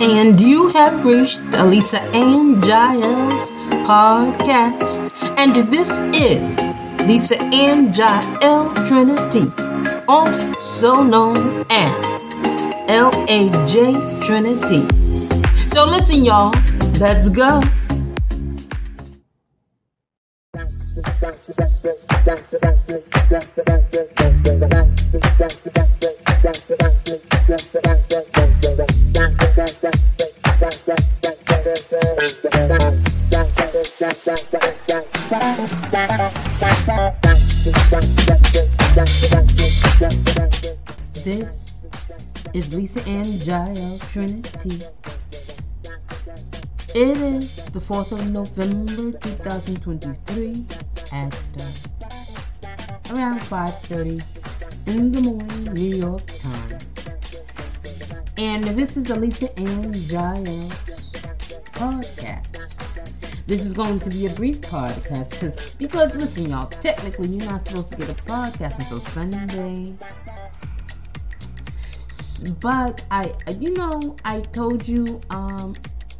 And you have reached Lisa Ann Jael's podcast. And this is Lisa Ann Jael Trinity, also known as LAJ Trinity. So listen, y'all, let's go. This is Lisa Ann Jael Trinity. It is the 4th of November 2023 at uh, around 5.30 in the morning New York time. And this is Lisa Ann Jael podcast. This is going to be a brief podcast because, because listen, y'all, technically you're not supposed to get a podcast until Sunday. But I, you know, I told you um,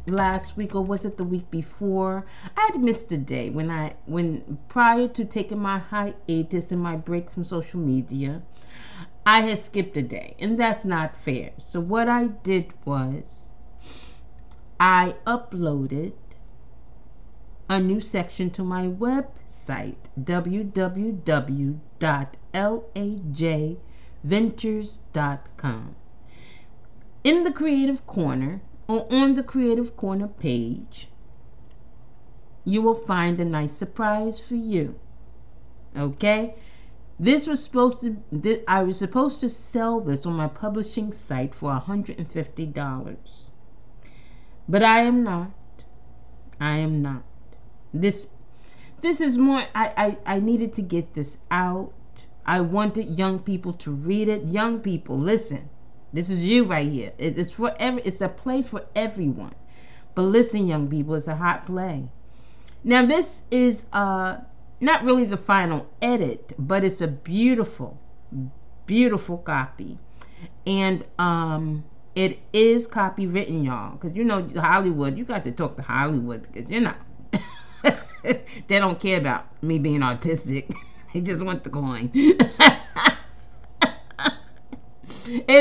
last week or was it the week before? I had missed a day when I when prior to taking my hiatus and my break from social media, I had skipped a day, and that's not fair. So what I did was I uploaded a new section to my website www.lajventures.com. In the Creative Corner, or on the Creative Corner page, you will find a nice surprise for you. Okay? This was supposed to this, I was supposed to sell this on my publishing site for $150. But I am not. I am not. This this is more I, I, I needed to get this out. I wanted young people to read it. Young people, listen. This is you right here. It, it's for every. It's a play for everyone. But listen, young people, it's a hot play. Now this is uh not really the final edit, but it's a beautiful, beautiful copy, and um it is copywritten, y'all. Because you know Hollywood, you got to talk to Hollywood because you're not. they don't care about me being autistic. they just want the coin. it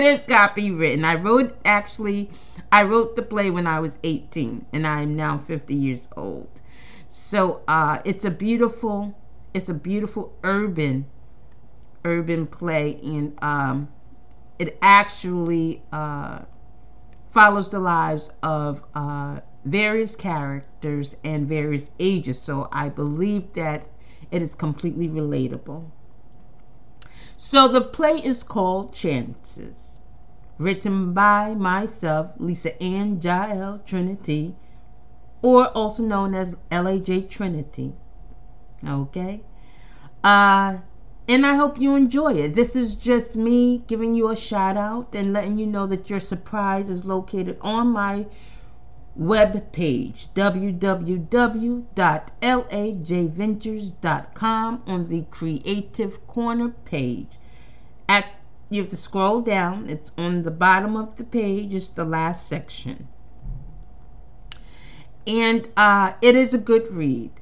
is copywritten. I wrote actually I wrote the play when I was 18 and I am now 50 years old. So uh, it's a beautiful it's a beautiful urban urban play and um, it actually uh, follows the lives of uh, various characters and various ages. So I believe that it is completely relatable. So the play is called Chances, written by myself, Lisa Ann Jael Trinity, or also known as LAJ Trinity. Okay? Uh, and I hope you enjoy it. This is just me giving you a shout out and letting you know that your surprise is located on my web page www.lajventures.com on the creative corner page. At you have to scroll down. It's on the bottom of the page. It's the last section. And uh, it is a good read.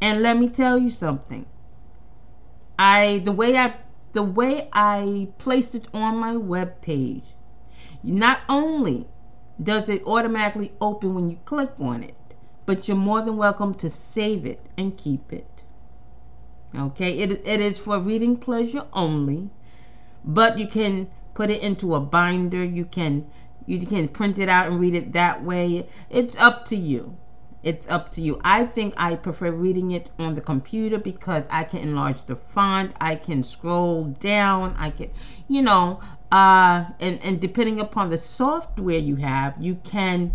And let me tell you something i the way i the way i placed it on my web page not only does it automatically open when you click on it, but you're more than welcome to save it and keep it. Okay, it, it is for reading pleasure only, but you can put it into a binder. You can you can print it out and read it that way. It's up to you. It's up to you. I think I prefer reading it on the computer because I can enlarge the font. I can scroll down. I can, you know, uh, and, and depending upon the software you have, you can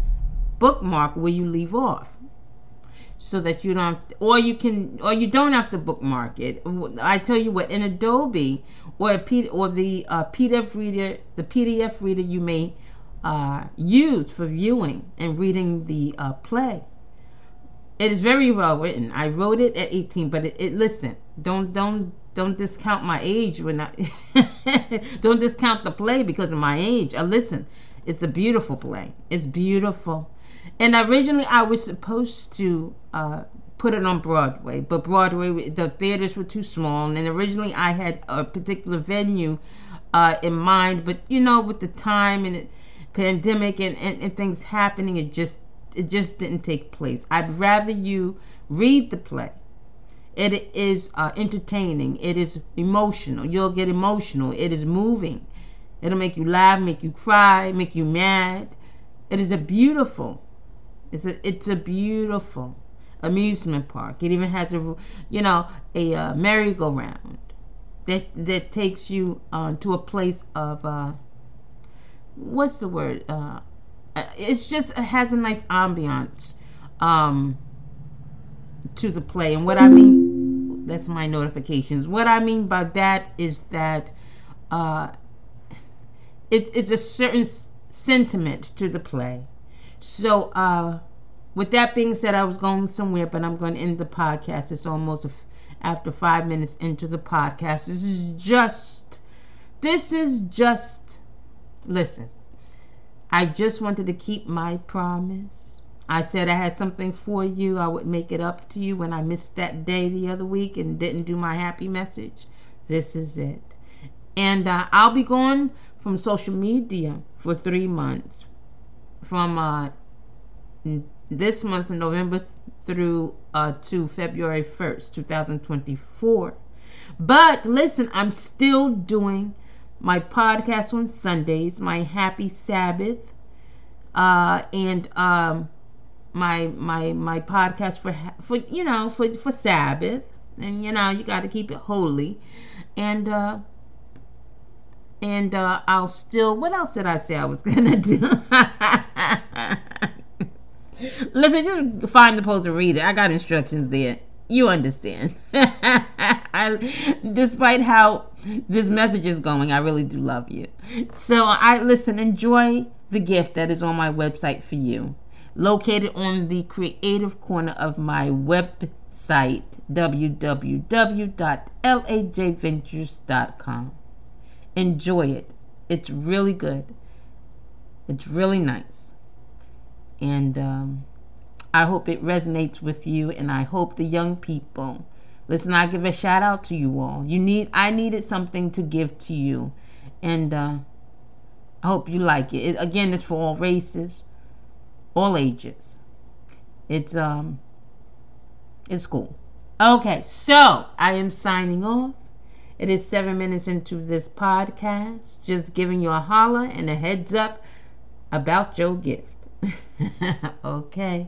bookmark where you leave off so that you don't or you can or you don't have to bookmark it i tell you what in adobe or a P, or the uh, pdf reader the pdf reader you may uh, use for viewing and reading the uh, play it is very well written i wrote it at 18 but it, it listen don't don't don't discount my age when I don't discount the play because of my age. Uh, listen, It's a beautiful play. It's beautiful. And originally, I was supposed to uh, put it on Broadway, but Broadway, the theaters were too small. And originally, I had a particular venue uh, in mind, but you know, with the time and pandemic and, and, and things happening, it just it just didn't take place. I'd rather you read the play. It is uh, entertaining. It is emotional. You'll get emotional. It is moving. It'll make you laugh, make you cry, make you mad. It is a beautiful. It's a it's a beautiful amusement park. It even has a you know a uh, merry-go-round that that takes you uh, to a place of uh, what's the word? Uh, it's just it has a nice ambiance um, to the play, and what I mean that's my notifications. What I mean by that is that uh, it's it's a certain sentiment to the play. So, uh, with that being said, I was going somewhere, but I'm going to end the podcast. It's almost after five minutes into the podcast. This is just, this is just, listen, I just wanted to keep my promise. I said I had something for you. I would make it up to you when I missed that day the other week and didn't do my happy message. This is it. And uh, I'll be gone from social media for three months from uh, this month, in November through uh, to February 1st, 2024. But listen, I'm still doing my podcast on Sundays, my Happy Sabbath, uh, and um, my my my podcast for for you know for for Sabbath, and you know you got to keep it holy, and uh, and uh, I'll still. What else did I say I was gonna do? Listen, just find the post and read it. I got instructions there. You understand. I, despite how this message is going, I really do love you. So I listen. Enjoy the gift that is on my website for you, located on the creative corner of my website www.lajventures.com. Enjoy it. It's really good. It's really nice. And um, I hope it resonates with you. And I hope the young people listen. I give a shout out to you all. You need. I needed something to give to you, and uh, I hope you like it. it. Again, it's for all races, all ages. It's um, it's cool. Okay, so I am signing off. It is seven minutes into this podcast, just giving you a holler and a heads up about your gift. okay.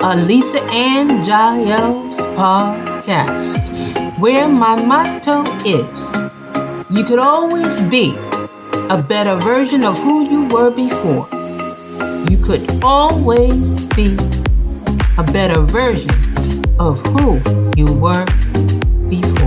Alisa and Jael's podcast, where my motto is you could always be a better version of who you were before. You could always be a better version of who you were before.